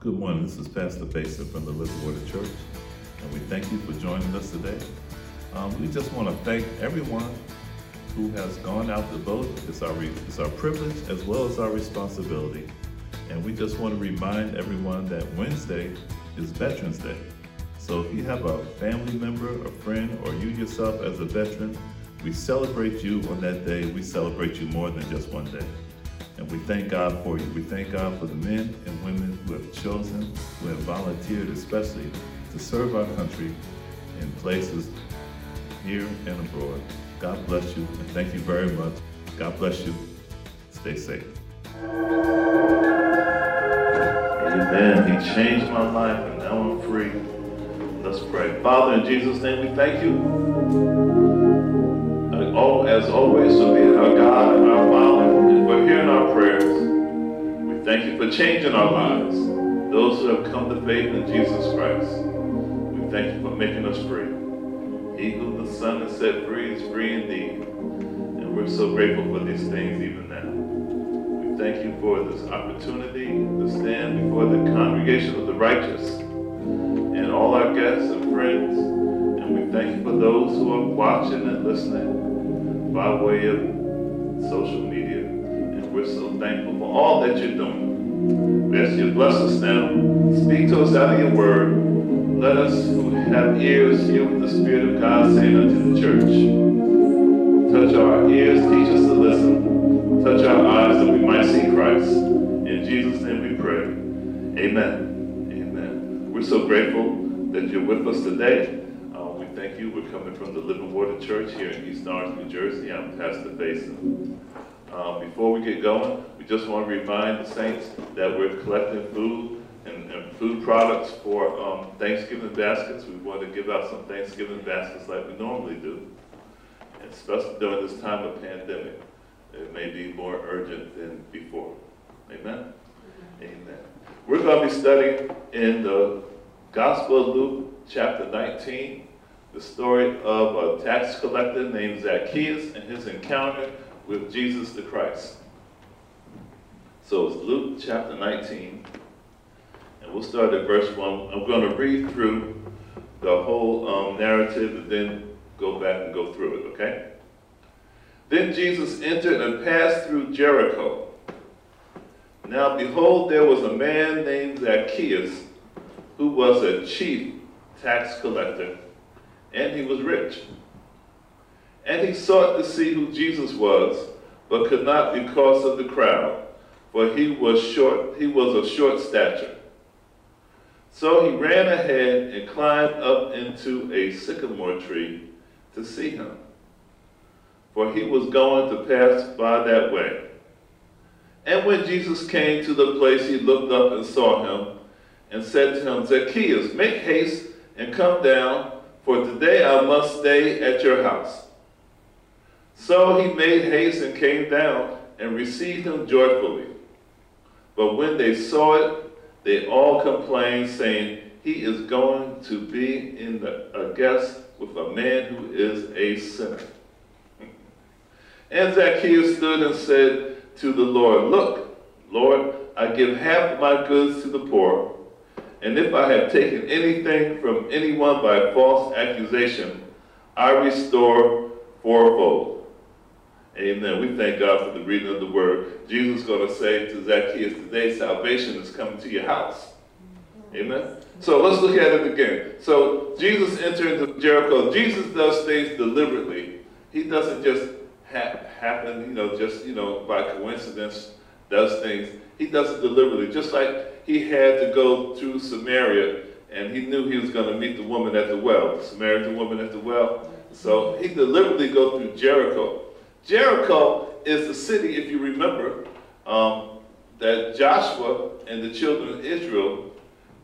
Good morning. This is Pastor Basin from the Living Water Church, and we thank you for joining us today. Um, we just want to thank everyone who has gone out to vote. It's our, it's our privilege as well as our responsibility. And we just want to remind everyone that Wednesday is Veterans Day. So if you have a family member, a friend, or you yourself as a veteran, we celebrate you on that day. We celebrate you more than just one day. And we thank God for you. We thank God for the men and women who have chosen, who have volunteered especially to serve our country in places here and abroad. God bless you and thank you very much. God bless you. Stay safe. Amen. He changed my life and now I'm free. Let's pray. Father, in Jesus' name, we thank you. As always, for being our God and our Father, hearing our prayers. We thank you for changing our lives. Those who have come to faith in Jesus Christ. We thank you for making us free. He who the Son has set free is free indeed. And we're so grateful for these things even now. We thank you for this opportunity to stand before the congregation of the righteous and all our guests and friends. And we thank you for those who are watching and listening by way of social media. We're so thankful for all that you're doing. We ask you to bless us now. Speak to us out of your word. Let us who have ears hear what the Spirit of God saying unto the church. Touch our ears, teach us to listen. Touch our eyes that we might see Christ. In Jesus' name we pray. Amen. Amen. We're so grateful that you're with us today uh, We thank you. We're coming from the Living Water Church here in East Orange, New Jersey. I'm Pastor Basin. Um, before we get going, we just want to remind the saints that we're collecting food and, and food products for um, Thanksgiving baskets. We want to give out some Thanksgiving baskets like we normally do, and especially during this time of pandemic. It may be more urgent than before. Amen? Amen. We're going to be studying in the Gospel of Luke, chapter 19, the story of a tax collector named Zacchaeus and his encounter with Jesus the Christ. So it's Luke chapter 19, and we'll start at verse 1. I'm going to read through the whole um, narrative and then go back and go through it, okay? Then Jesus entered and passed through Jericho. Now behold, there was a man named Zacchaeus who was a chief tax collector and he was rich. And he sought to see who Jesus was, but could not because of the crowd, for he was short, he was of short stature. So he ran ahead and climbed up into a sycamore tree to see him, for he was going to pass by that way. And when Jesus came to the place, he looked up and saw him, and said to him, Zacchaeus, make haste and come down for today I must stay at your house. So he made haste and came down and received him joyfully. But when they saw it, they all complained, saying, He is going to be in the, a guest with a man who is a sinner. and Zacchaeus stood and said to the Lord, Look, Lord, I give half my goods to the poor. And if I have taken anything from anyone by false accusation, I restore fourfold. Amen. We thank God for the reading of the word. Jesus is going to say to Zacchaeus, Today salvation is coming to your house. Amen. So let's look at it again. So Jesus entered into Jericho. Jesus does things deliberately. He doesn't just ha- happen, you know, just, you know, by coincidence, does things. He does it deliberately. Just like he had to go through Samaria, and he knew he was going to meet the woman at the well, the Samaritan woman at the well. So he deliberately goes through Jericho. Jericho is the city, if you remember, um, that Joshua and the children of Israel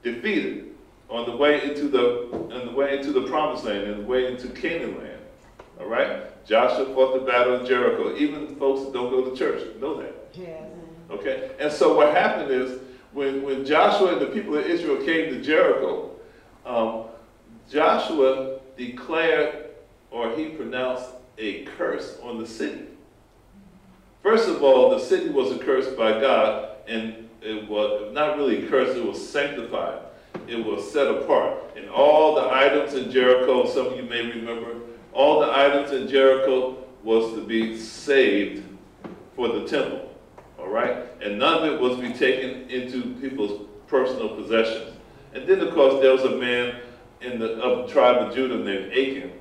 defeated on the way into the on the way into the promised land and the way into Canaan land. All right? Joshua fought the battle of Jericho. Even folks that don't go to church know that. Yeah. Okay? And so what happened is when, when Joshua and the people of Israel came to Jericho, um, Joshua declared or he pronounced a curse on the city. First of all, the city was accursed by God, and it was not really cursed, it was sanctified. It was set apart. And all the items in Jericho, some of you may remember, all the items in Jericho was to be saved for the temple. All right? And none of it was to be taken into people's personal possessions. And then, of course, there was a man in the, of the tribe of Judah named Achan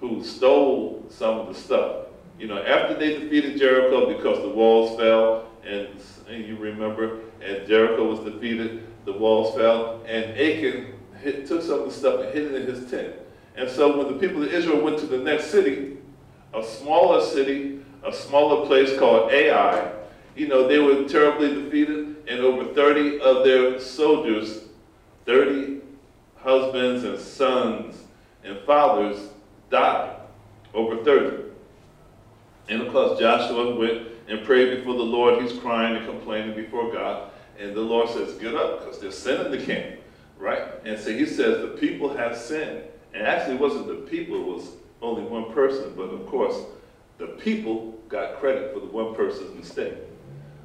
who stole some of the stuff. You know, after they defeated Jericho because the walls fell, and, and you remember, and Jericho was defeated, the walls fell, and Achan hit, took some of the stuff and hid it in his tent. And so when the people of Israel went to the next city, a smaller city, a smaller place called Ai, you know, they were terribly defeated, and over 30 of their soldiers, 30 husbands and sons and fathers died. Over 30. And of course, Joshua went and prayed before the Lord. He's crying and complaining before God. And the Lord says, Get up, because they're sinning the king. Right? And so he says, The people have sinned. And actually, it wasn't the people, it was only one person. But of course, the people got credit for the one person's mistake.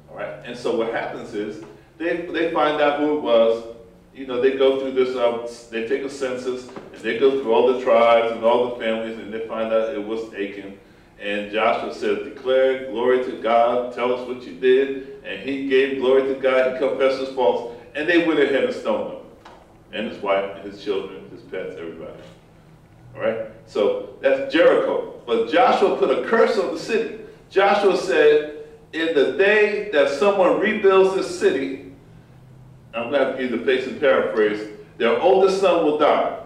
All right? And so what happens is, they, they find out who it was. You know, they go through this, um, they take a census, and they go through all the tribes and all the families, and they find out it was Achan. And Joshua said, Declare glory to God, tell us what you did. And he gave glory to God, he confessed his faults, and they went ahead and stoned him. And his wife, and his children, his pets, everybody. All right? So that's Jericho. But Joshua put a curse on the city. Joshua said, In the day that someone rebuilds this city, I'm going to have to give the face and paraphrase, their oldest son will die.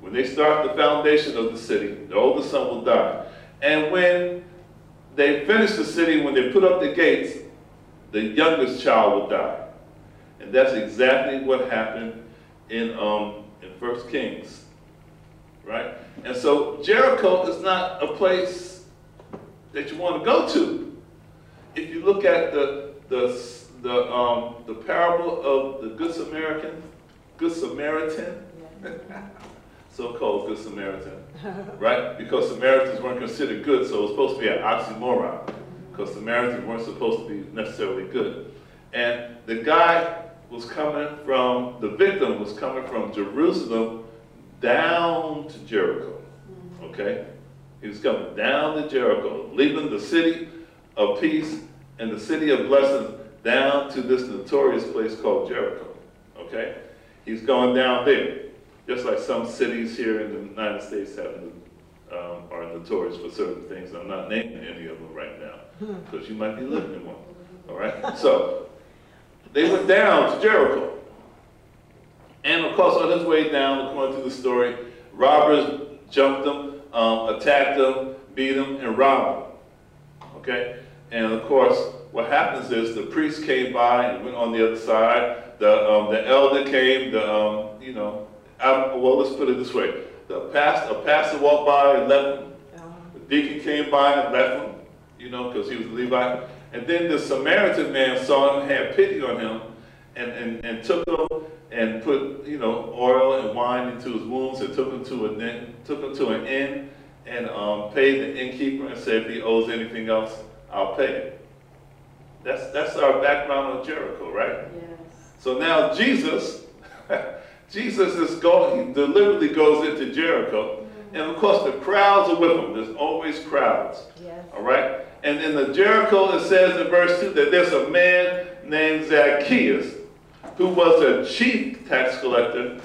When they start the foundation of the city, the oldest son will die. And when they finish the city, when they put up the gates, the youngest child will die. And that's exactly what happened in, um, in 1 Kings. Right? And so Jericho is not a place that you want to go to. If you look at the, the, the, um, the parable of the Good Samaritan, Good Samaritan, so-called Good Samaritan, right? Because Samaritans weren't considered good, so it was supposed to be an oxymoron, because Samaritans weren't supposed to be necessarily good. And the guy was coming from, the victim was coming from Jerusalem down to Jericho, okay? He was coming down to Jericho, leaving the city of peace and the city of blessings down to this notorious place called Jericho, okay? He's going down there just like some cities here in the United States have, um, are notorious for certain things. I'm not naming any of them right now because you might be living in one. All right? So they went down to Jericho. And of course, on his way down, according to the story, robbers jumped him, um, attacked him, beat him, and robbed him. Okay? And of course, what happens is the priest came by and went on the other side. The, um, the elder came, the, um, you know, um, well, let's put it this way. The pastor, a pastor walked by and left him. The deacon came by and left him, you know, because he was a Levite. And then the Samaritan man saw him, had pity on him, and, and, and took him and put, you know, oil and wine into his wounds and took him to, a, took him to an inn and um, paid the innkeeper and said, if he owes anything else, I'll pay it. That's, that's our background on Jericho, right? Yes. So now Jesus Jesus is going, he deliberately goes into Jericho. Mm-hmm. And of course, the crowds are with him. There's always crowds. Yes. All right? And in the Jericho, it says in verse 2 that there's a man named Zacchaeus who was a chief tax collector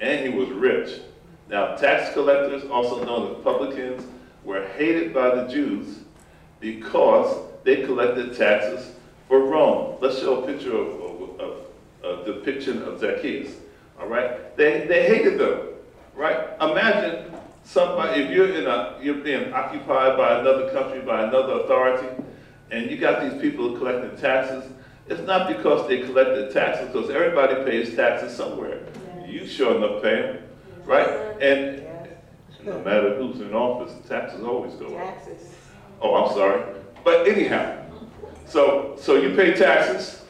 and he was rich. Now, tax collectors, also known as publicans, were hated by the Jews because they collected taxes for Rome. Let's show a picture of, of, of a depiction of Zacchaeus. All right? They, they hated them. Right? Imagine somebody, if you're in a, you're being occupied by another country, by another authority, and you got these people collecting taxes, it's not because they collected taxes, because everybody pays taxes somewhere. You sure enough pay them, right? And no matter who's in office, taxes always go up. Taxes. Oh, I'm sorry. But anyhow, so so you pay taxes.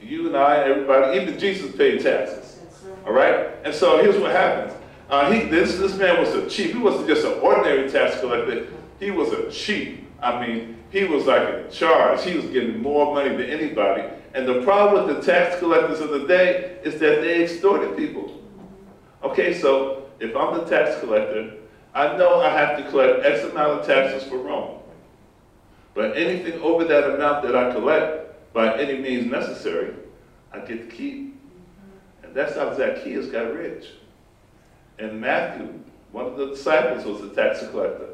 You and I, everybody, even Jesus paid taxes. All right? And so here's what happens. Uh, he, this, this man was a chief. He wasn't just an ordinary tax collector. He was a chief. I mean, he was like in charge. He was getting more money than anybody. And the problem with the tax collectors of the day is that they extorted people. Okay, so if I'm the tax collector, I know I have to collect X amount of taxes for Rome. But anything over that amount that I collect by any means necessary, I get to keep. And that's how Zacchaeus got rich. And Matthew, one of the disciples, was a tax collector.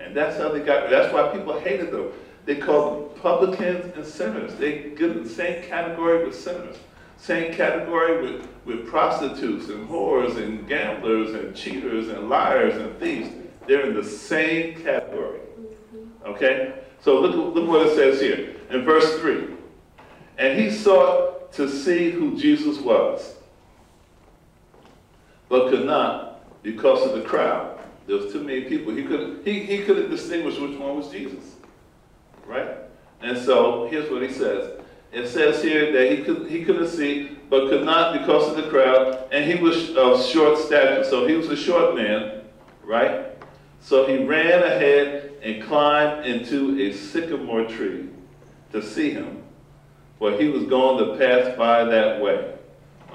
And that's how they got, that's why people hated them. They called them publicans and sinners. They get in the same category with sinners. Same category with, with prostitutes and whores and gamblers and cheaters and liars and thieves. They're in the same category. Okay? So look, look what it says here in verse 3. And he sought to see who Jesus was, but could not because of the crowd. There was too many people. He could he, he couldn't distinguish which one was Jesus. Right? And so here's what he says. It says here that he could he couldn't see, but could not because of the crowd, and he was of short stature. So he was a short man, right? So he ran ahead and climbed into a sycamore tree to see him, for he was going to pass by that way.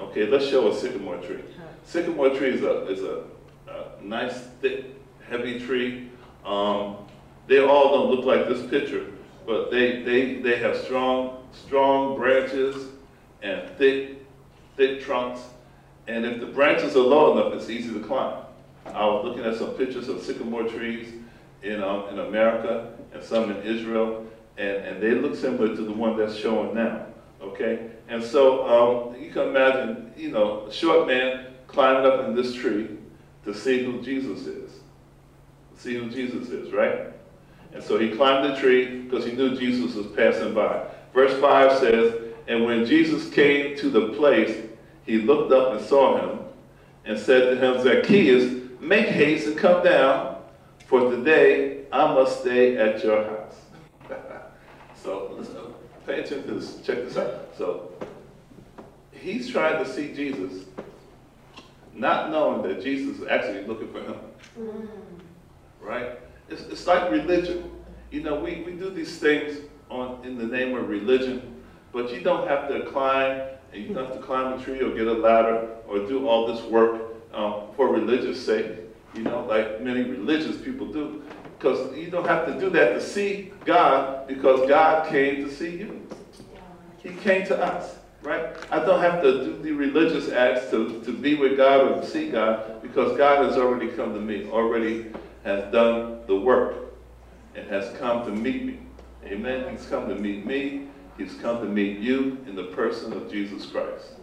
Okay, let's show a sycamore tree. Sycamore tree is a is a, a nice, thick, heavy tree. Um, they all don't look like this picture, but they, they, they have strong, strong branches and thick, thick trunks. And if the branches are low enough, it's easy to climb. I was looking at some pictures of sycamore trees in, um, in America and some in Israel, and, and they look similar to the one that's showing now. Okay? And so um, you can imagine, you know, a short man climbing up in this tree to see who Jesus is. See who Jesus is, right? And so he climbed the tree because he knew Jesus was passing by. Verse 5 says, And when Jesus came to the place, he looked up and saw him and said to him, Zacchaeus, make haste and come down, for today I must stay at your house. so listen, uh, pay attention to this. Check this out. So he's trying to see Jesus, not knowing that Jesus is actually looking for him. Mm. Right? It's, it's like religion. You know, we, we do these things on in the name of religion, but you don't have to climb, and you don't have to climb a tree or get a ladder or do all this work um, for religious sake. You know, like many religious people do. Because you don't have to do that to see God, because God came to see you. He came to us, right? I don't have to do the religious acts to, to be with God or to see God, because God has already come to me, already has done the work, and has come to meet me. Amen. He's come to meet me. He's come to meet you in the person of Jesus Christ.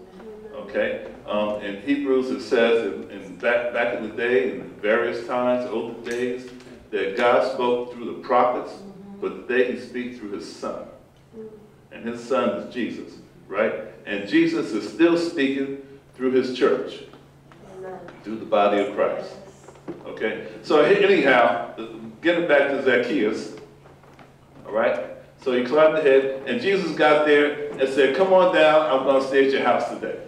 Okay? Um, in Hebrews, it says in, in back, back in the day, in various times, older days, that God spoke through the prophets, but today he speaks through his son. And his son is Jesus, right? And Jesus is still speaking through his church, through the body of Christ. Okay? So anyhow, getting back to Zacchaeus, all right? So he climbed the ahead, and Jesus got there and said, Come on down, I'm going to stay at your house today.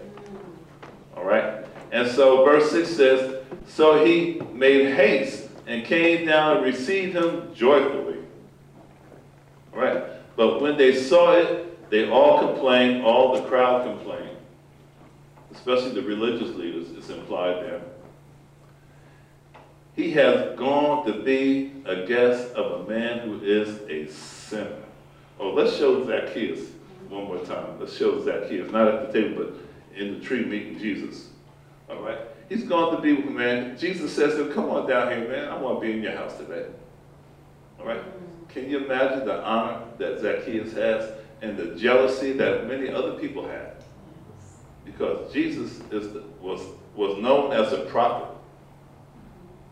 All right? And so verse 6 says, So he made haste and came down and received him joyfully. All right? But when they saw it, they all complained, all the crowd complained, especially the religious leaders, it's implied there. He has gone to be a guest of a man who is a sinner. Oh, let's show Zacchaeus one more time. Let's show Zacchaeus, not at the table, but in the tree meeting Jesus. All right? He's gone to be with man. Jesus says to him, Come on down here, man. I want to be in your house today. All right? Can you imagine the honor that Zacchaeus has and the jealousy that many other people had? Because Jesus is the, was, was known as a prophet,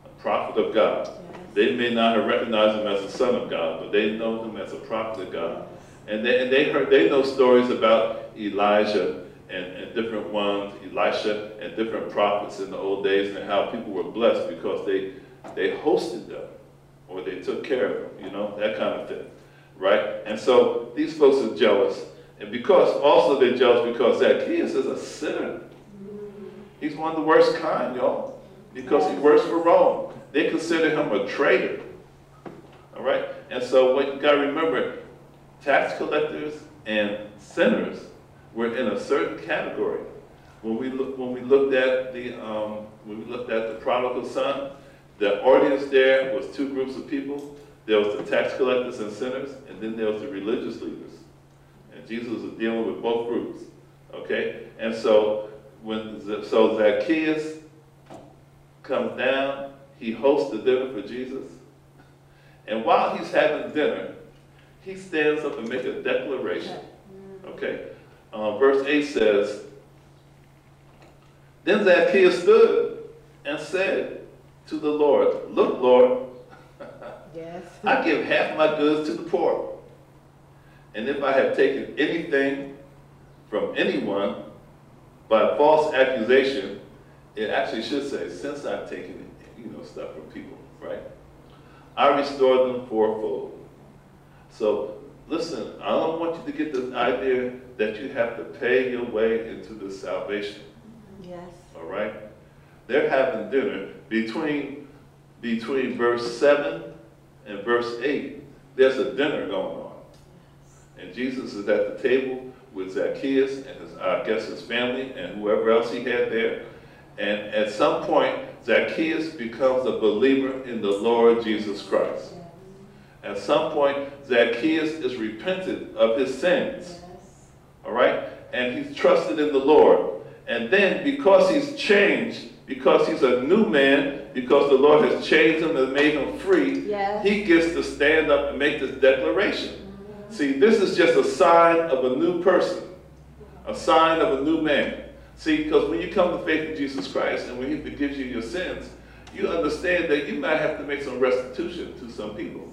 a prophet of God. They may not have recognized him as the Son of God, but they know him as a prophet of God. And they, and they heard they know stories about Elijah and, and different ones, Elisha and different prophets in the old days, and how people were blessed because they they hosted them or they took care of them, you know, that kind of thing. Right? And so these folks are jealous. And because also they're jealous because Zacchaeus is a sinner. He's one of the worst kind, y'all. Because he works for Rome. They consider him a traitor. All right? And so what you gotta remember, tax collectors and sinners were in a certain category. When we look, when we looked at the, um, when we looked at the prodigal son, the audience there was two groups of people. There was the tax collectors and sinners, and then there was the religious leaders. And Jesus was dealing with both groups. Okay? And so when so Zacchaeus comes down, he hosts the dinner for Jesus. And while he's having dinner, he stands up and makes a declaration. Okay? Uh, verse 8 says, Then Zacchaeus stood and said to the Lord, Look, Lord, Yes. I give half my goods to the poor. And if I have taken anything from anyone by false accusation, it actually should say, since I've taken you know stuff from people, right? I restore them fourfold. So listen, I don't want you to get the idea that you have to pay your way into this salvation. Yes. All right? They're having dinner between between verse 7 and verse 8. There's a dinner going on. And Jesus is at the table with Zacchaeus and his, I guess his family and whoever else he had there. And at some point, Zacchaeus becomes a believer in the Lord Jesus Christ. At some point, Zacchaeus is repented of his sins. All right? And he's trusted in the Lord. And then, because he's changed, because he's a new man, because the Lord has changed him and made him free, Yes. he gets to stand up and make this declaration. Mm-hmm. See, this is just a sign of a new person, a sign of a new man. See, because when you come to faith in Jesus Christ and when he forgives you your sins, you understand that you might have to make some restitution to some people.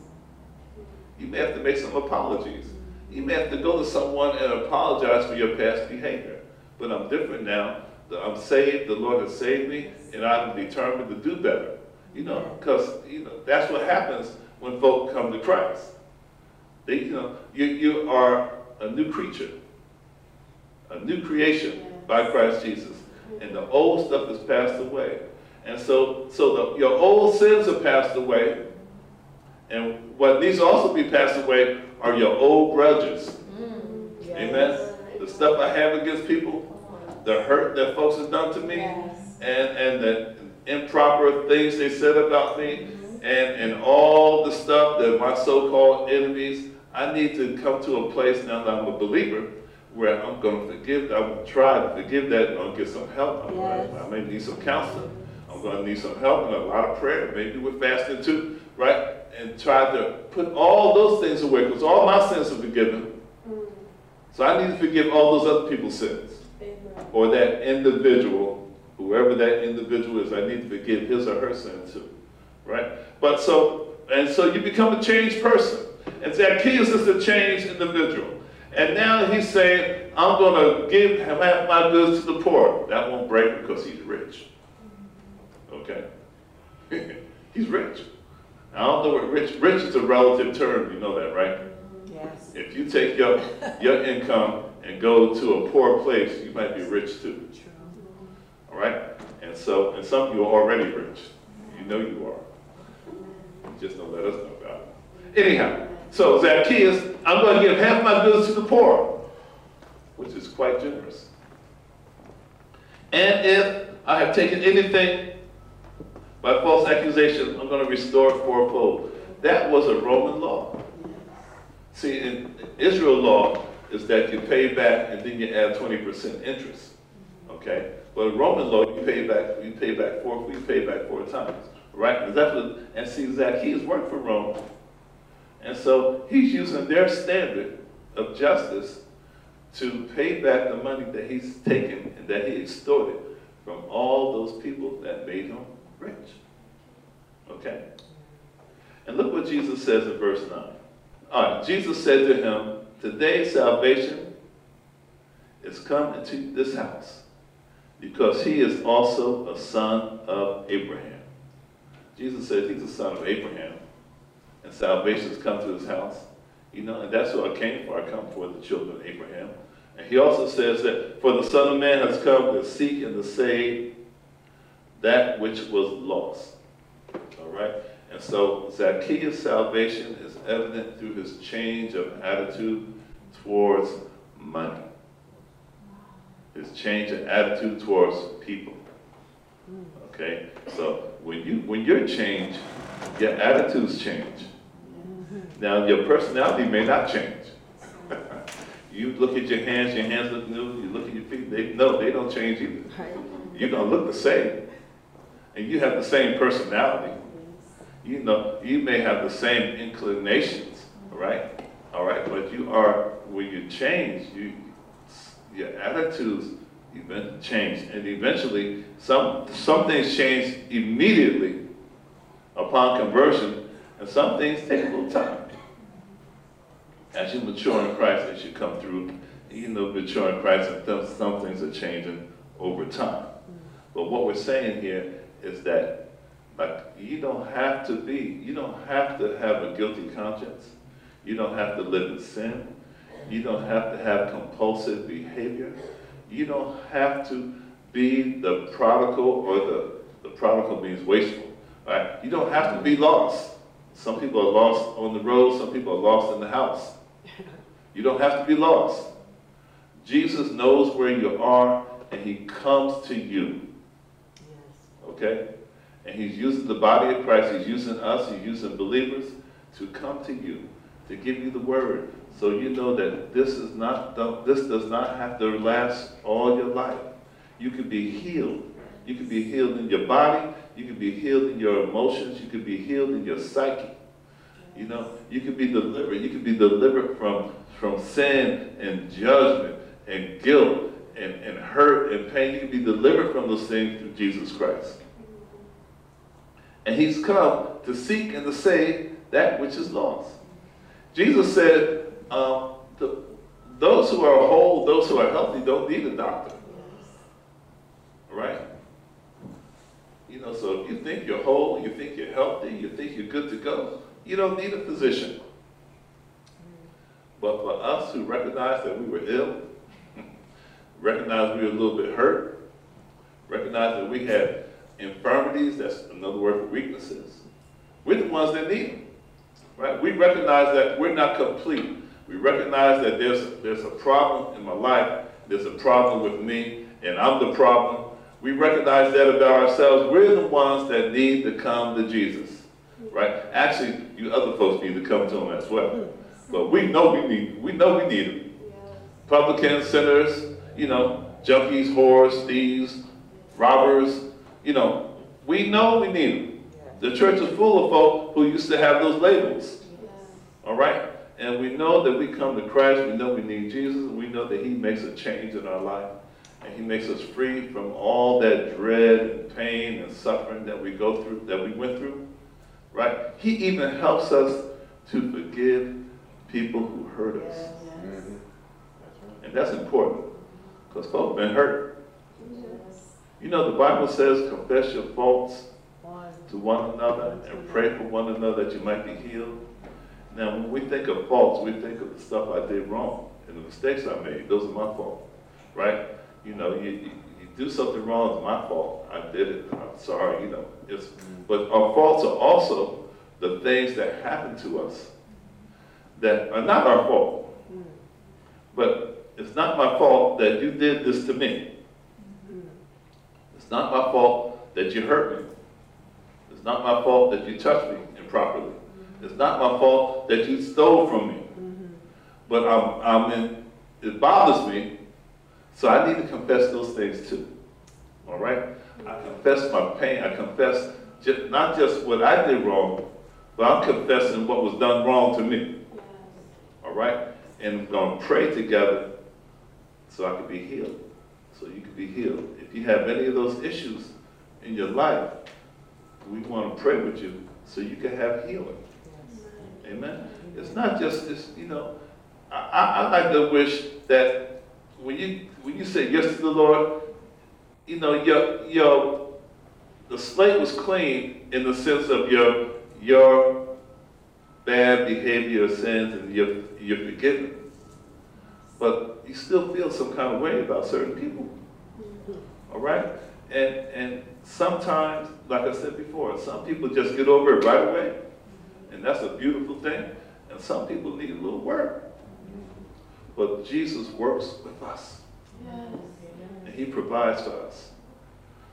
You may have to make some apologies. You may have to go to someone and apologize for your past behavior. But I'm different now. I'm saved. The Lord has saved me, and I'm determined to do better. You know, because you know that's what happens when folk come to Christ. They, you know, you, you are a new creature, a new creation by Christ Jesus, and the old stuff has passed away. And so, so the, your old sins have passed away, and what needs to also be passed away are your old grudges. Mm, yes. Amen. The stuff I have against people, the hurt that folks have done to me, Yes. and and the improper things they said about me, mm-hmm. and and all the stuff that my so-called enemies. I need to come to a place now that I'm a believer where I'm going to forgive. I'm going to try to forgive that. I'm going to get some help. I'm Yes. gonna, I may need some counseling. I'm going to need some help and a lot of prayer. Maybe with fasting too, right? And try to put all those things away because all my sins are forgiven. Mm. So I need to forgive all those other people's sins. Or that individual, whoever that individual is, I need to forgive his or her sin too. Right? But so, and so you become a changed person. And Zacchaeus is a changed individual. And now he's saying, I'm going to give half my goods to the poor. That won't break because he's rich. Mm. Okay? he's rich. I don't know what rich, rich is a relative term, you know that, right? Yes. If you take your, your income and go to a poor place, you might be rich too. True. All right? And so, and some of you are already rich. You know you are. You just don't let us know about it. Anyhow, so Zacchaeus, I'm going to give half my goods to the poor, which is quite generous. And if I have taken anything by false accusation, I'm going to restore fourfold. That was a Roman law. See, in Israel law is that you pay back and then you add 20% interest. Okay? But in Roman law, you pay back, you pay back four, you pay back four times. Right? And that's what, and see, Zacchaeus worked for Rome. And so he's using their standard of justice to pay back the money that he's taken and that he extorted from all those people that made him rich. Okay? And look what Jesus says in verse 9. All right, Jesus said to him, Today salvation is come into this house, because he is also a son of Abraham. Jesus said he's a son of Abraham, and salvation has come to his house. You know, and that's what I came for. I come for the children of Abraham. And he also says that for the Son of Man has come to seek and to save that which was lost. All right? And so Zacchaeus' salvation is evident through his change of attitude towards money. his change of attitude towards people. Okay? So when you when you're changed, your attitudes change. Now your personality may not change. you look at your hands, your hands look new, you look at your feet, they no, they don't change either. You're gonna look the same. And you have the same personality. You know, you may have the same inclinations, right? All right, but you are when you change, you your attitudes even change, and eventually some some things change immediately upon conversion, and some things take a little time. As you mature in Christ, as you come through, you know, mature in Christ, and some things are changing over time. But what we're saying here is that, like, you don't have to be, you don't have to have a guilty conscience. You don't have to live in sin. You don't have to have compulsive behavior. You don't have to be the prodigal or the, the prodigal means wasteful. Right? You don't have to be lost. Some people are lost on the road, some people are lost in the house. You don't have to be lost. Jesus knows where you are and he comes to you. Okay? And he's using the body of Christ, he's using us, he's using believers to come to you, to give you the word. So you know that this is not this does not have to last all your life. You can be healed. You can be healed in your body, you can be healed in your emotions, you can be healed in your psyche. You know, you can be delivered. You can be delivered from, from sin and judgment and guilt and, and hurt and pain. You can be delivered from those things through Jesus Christ. And he's come to seek and to save that which is lost. Jesus said, um, the, those who are whole, those who are healthy, don't need a doctor. Right? You know, so if you think you're whole, you think you're healthy, you think you're good to go, you don't need a physician. But for us who recognize that we were ill, recognize we were a little bit hurt, recognize that we have infirmities, that's another word for weaknesses, we're the ones that need them. Right? We recognize that we're not complete. We recognize that there's, there's a problem in my life, there's a problem with me, and I'm the problem. We recognize that about ourselves. We're the ones that need to come to Jesus right? Actually, you other folks need to come to him as well. Hmm. But we know we need, we know we need him. Publicans, sinners, you know, junkies, whores, thieves, robbers, you know, we know we need them. The church is full of folk who used to have those labels. All right? And we know that we come to Christ, we know we need Jesus, and we know that he makes a change in our life. And he makes us free from all that dread and pain and suffering that we go through, that we went through right? He even helps us to forgive people who hurt us. Mm-hmm. And that's important because folks been hurt. You know, the Bible says, confess your faults to one another and pray for one another that you might be healed. Now, when we think of faults, we think of the stuff I did wrong and the mistakes I made. Those are my fault, right? You know, you, you, you do something wrong, it's my fault. I did it. I'm sorry, you know. It's, but our faults are also the things that happen to us that are not our fault. But it's not my fault that you did this to me. It's not my fault that you hurt me. It's not my fault that you touched me improperly. It's not my fault that you stole from me. But I'm, I'm in, it bothers me, so I need to confess those things too. All right? I confess my pain. I confess just, not just what I did wrong, but I'm confessing what was done wrong to me. All right? And we're going to pray together so I can be healed. So you can be healed. If you have any of those issues in your life, we want to pray with you so you can have healing. Amen? It's not just this, you know, I, I like to wish that when you when you say yes to the Lord, you know, your your the slate was clean in the sense of your your bad behavior, sins, and you're, you're forgiven. But you still feel some kind of way about certain people. Mm-hmm. All right? And, and sometimes, like I said before, some people just get over it right away. Mm-hmm. And that's a beautiful thing. And some people need a little work. Mm-hmm. But Jesus works with us. Yes. he provides for us.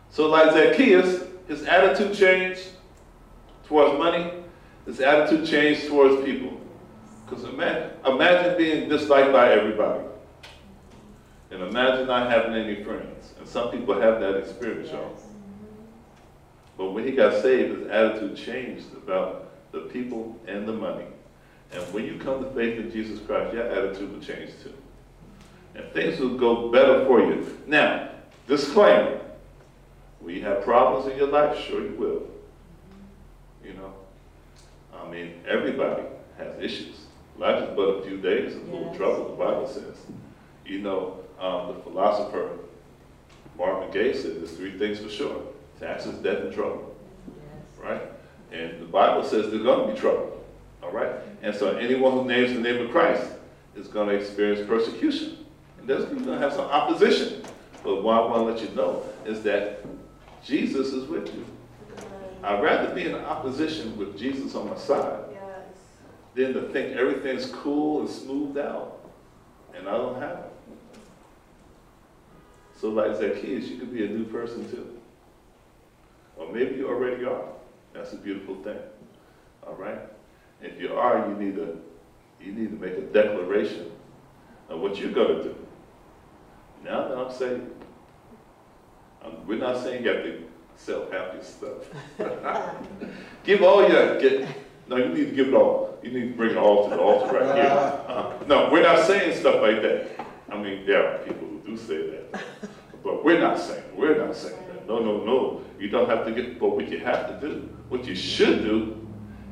So, like Zacchaeus, his attitude changed towards money, his attitude changed towards people. Because imagine, imagine being disliked by everybody. And imagine not having any friends. And some people have that experience, y'all. But when he got saved, his attitude changed about the people and the money. And when you come to faith in Jesus Christ, your attitude will change too. And things will go better for you. Now, disclaimer. Will you have problems in your life? Sure you will. You know? I mean, everybody has issues. Life is but a few days of little Yes. trouble, the Bible says. You know, um, the philosopher Marvin Gaye said there's three things for sure. Taxes, death, and trouble Yes. right? And the Bible says there's going to be trouble, all right? And so anyone who names the name of Christ is going to experience persecution. And there's going to have some opposition. But what I want to let you know is that Jesus is with you. I'd rather be in opposition with Jesus on my side than to think everything's cool and smoothed out, and I don't have it. So like Zacchaeus, you could be a new person too. Or maybe you already are. That's a beautiful thing. All right? If you are, you need to you need to make a declaration of what you're going to do. Now that I'm saved, um, we're not saying you have to sell your stuff. give all your get. No, you need to give it all. You need to bring it all to the altar right here. Uh, no, we're not saying stuff like that. I mean, there are people who do say that, but we're not saying. We're not saying that. No, no, no. You don't have to get. But what you have to do, what you should do,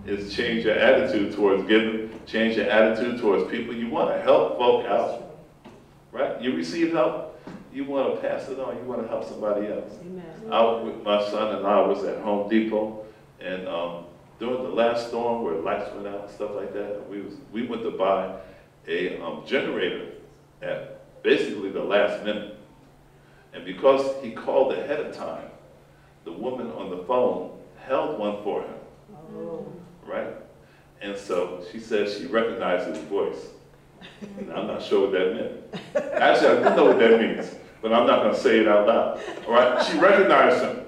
is change your attitude towards giving. Change your attitude towards people. You want to help folk out, right? You receive help. You want to pass it on. You want to help somebody else. Amen. I was with my son and I was at Home Depot, and um, during the last storm where lights went out and stuff like that, we was we went to buy a um, generator at basically the last minute, and because he called ahead of time, the woman on the phone held one for him, Oh. right? And so she said she recognized his voice. And I'm not sure what that meant. Actually, I do know what that means, but I'm not going to say it out loud. All right? She recognized him,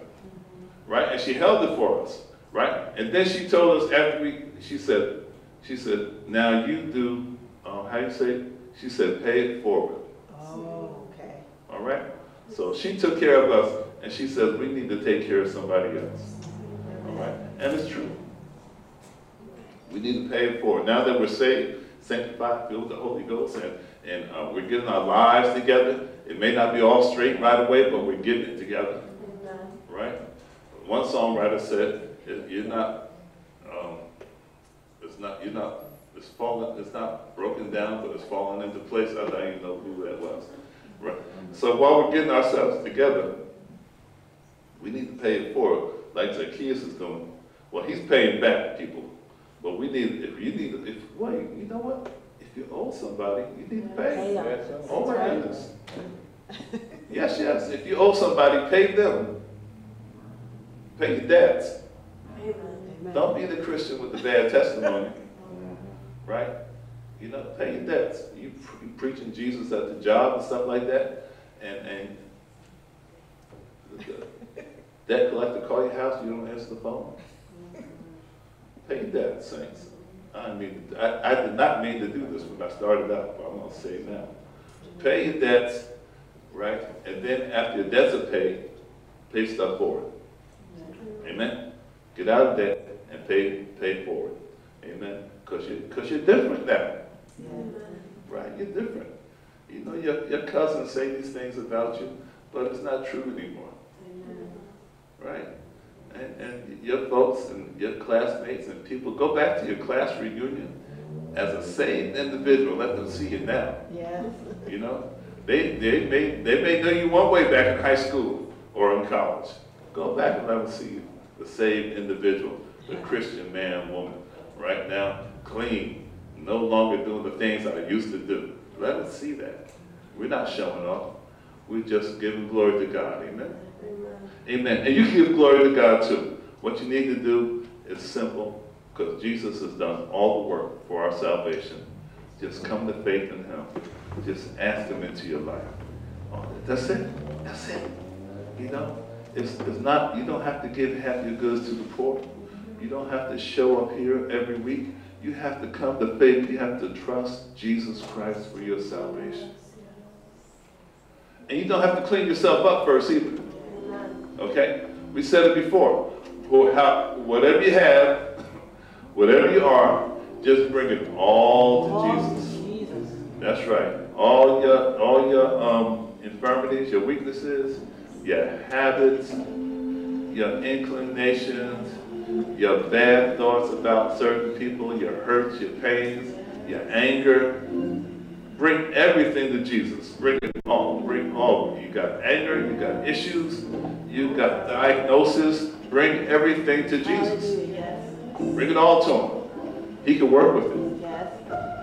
right? And she held it for us, right? And then she told us after we, she said, she said, now you do, um, how you say it? She said, pay it forward. Oh, okay. All right? So she took care of us, and she says we need to take care of somebody else. All right? And it's true. We need to pay it forward. Now that we're saved, sanctified, filled with the Holy Ghost, and, and uh, we're getting our lives together, it may not be all straight right away, but we're getting it together. Right? One songwriter said, "If "You're not, um, it's not, you're not, it's falling, it's not broken down, but it's falling into place." I don't even know who that was. Right. So while we're getting ourselves together, we need to pay it forward, like Zacchaeus is doing. Well, he's paying back people, but we need, if you need, if wait, you know what? If you owe somebody, you need to Pay. Oh my goodness. Yes, yes. If you owe somebody, pay them. Pay your debts. Don't be the Christian with the bad testimony, mm-hmm. right? You know, pay your debts. You, pre- preaching Jesus at the job and stuff like that, and and the debt collector call your house, you don't answer the phone. Mm-hmm. Pay your debts, saints. I mean, I, I did not mean to do this when I started out, but I'm gonna say it now. Pay your debts, right? And then after your debts are paid, pay stuff forward. Amen. Get out of debt and pay pay forward. Amen. Because you because you're different now. Right? You're different. You know your your cousins say these things about you, but it's not true anymore. Right? And and your folks and your classmates and people go back to your class reunion as a saved individual. Let them see you now. Yes. You know, they they may they may know you one way back in high school or in college. Go back and let them see you, the saved individual, the Christian man, woman, right now, clean, no longer doing the things I used to do. Let them see that. We're not showing off. We're just giving glory to God. Amen. Amen. And you give glory to God too. What you need to do is simple, because Jesus has done all the work for our salvation. Just come to faith in Him. Just ask Him into your life. Oh, That's it. That's it. You know, it's, it's not, you don't have to give half your goods to the poor. You don't have to show up here every week. You have to come to faith. You have to trust Jesus Christ for your salvation. And you don't have to clean yourself up first either. Okay? We said it before. Whatever you have, whatever you are, just bring it all to Jesus. That's right. All your all your um, infirmities, your weaknesses, your habits, your inclinations, your bad thoughts about certain people, your hurts, your pains, your anger. Bring everything to Jesus. Bring it all. Bring all. You got anger, you got issues, you got diagnosis. Bring everything to Jesus. Bring it all to him. He can work with it.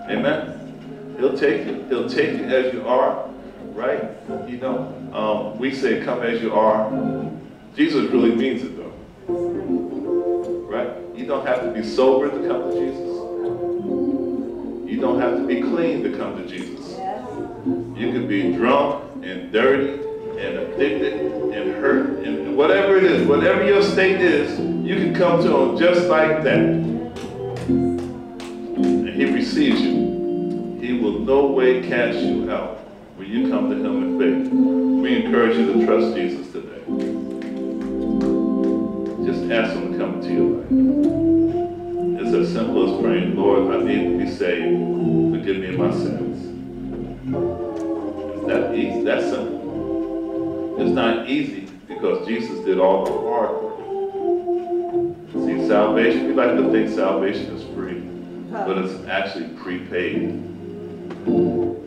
Amen. He'll take you. He'll take you as you are right? You know, um, we say come as you are. Jesus really means it though. Right? You don't have to be sober to come to Jesus. You don't have to be clean to come to Jesus. You can be drunk and dirty and addicted and hurt and whatever it is, whatever your state is, you can come to him just like that. And he receives you. He will no way cast you out when you come to Him in faith. We encourage you to trust Jesus today. Just ask Him come into your life. It's as simple as praying, Lord, I need to be saved. Forgive me my sins. It's that easy. That's simple. It's not easy because Jesus did all the hard work. See, salvation, we like to think salvation is free, but it's actually prepaid.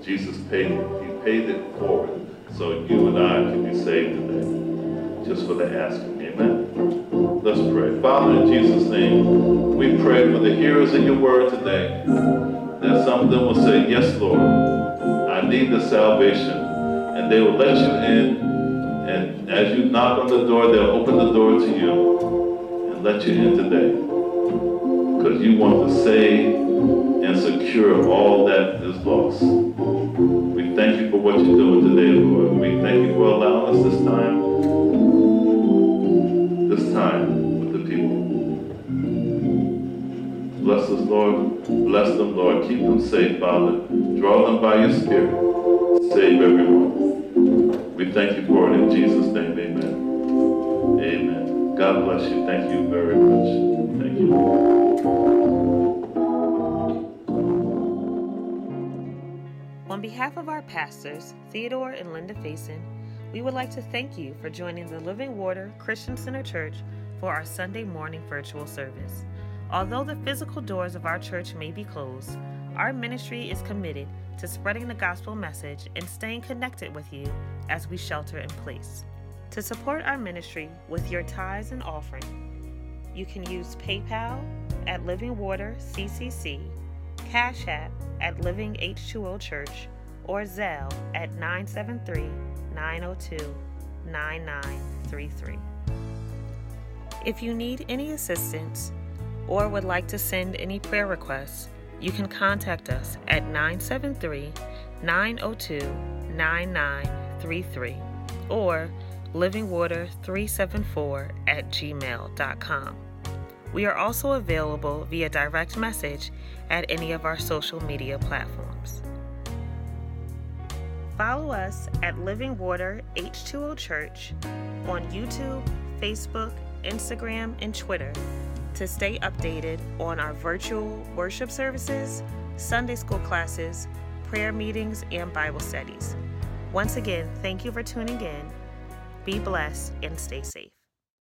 Jesus paid it He paid it forward so you and I can be saved today. Just for the asking. Amen. Let's pray. Father, in Jesus' name, we pray for the hearers of your word today. That some of them will say, Yes, Lord, I need the salvation. And they will let you in. And as you knock on the door, they'll open the door to you and let you in today. Because you want to save and secure all that is lost We thank you for what you're doing today, Lord. We thank you for allowing us this time, Bless us, Lord. Bless them, Lord. Keep them safe, Father. Draw them by your Spirit. Save everyone. We thank you for it in Jesus' name. Amen. Amen. God bless you. Thank you very much. Thank you. On behalf of our pastors, Theodore and Linda Faison, we would like to thank you for joining the Living Water Christian Center Church for our Sunday morning virtual service. Although the physical doors of our church may be closed, our ministry is committed to spreading the gospel message and staying connected with you as we shelter in place. To support our ministry with your tithes and offering, you can use PayPal at Living Water CCC, Cash App at Living H2O Church or Zelle at 973 902 9933. If you need any assistance or would like to send any prayer requests, you can contact us at 973 902 9933 or livingwater374 at gmail.com. We are also available via direct message at any of our social media platforms. Follow us at Living Water H2O Church on YouTube, Facebook, Instagram, and Twitter to stay updated on our virtual worship services, Sunday school classes, prayer meetings, and Bible studies. Once again, thank you for tuning in. Be blessed and stay safe.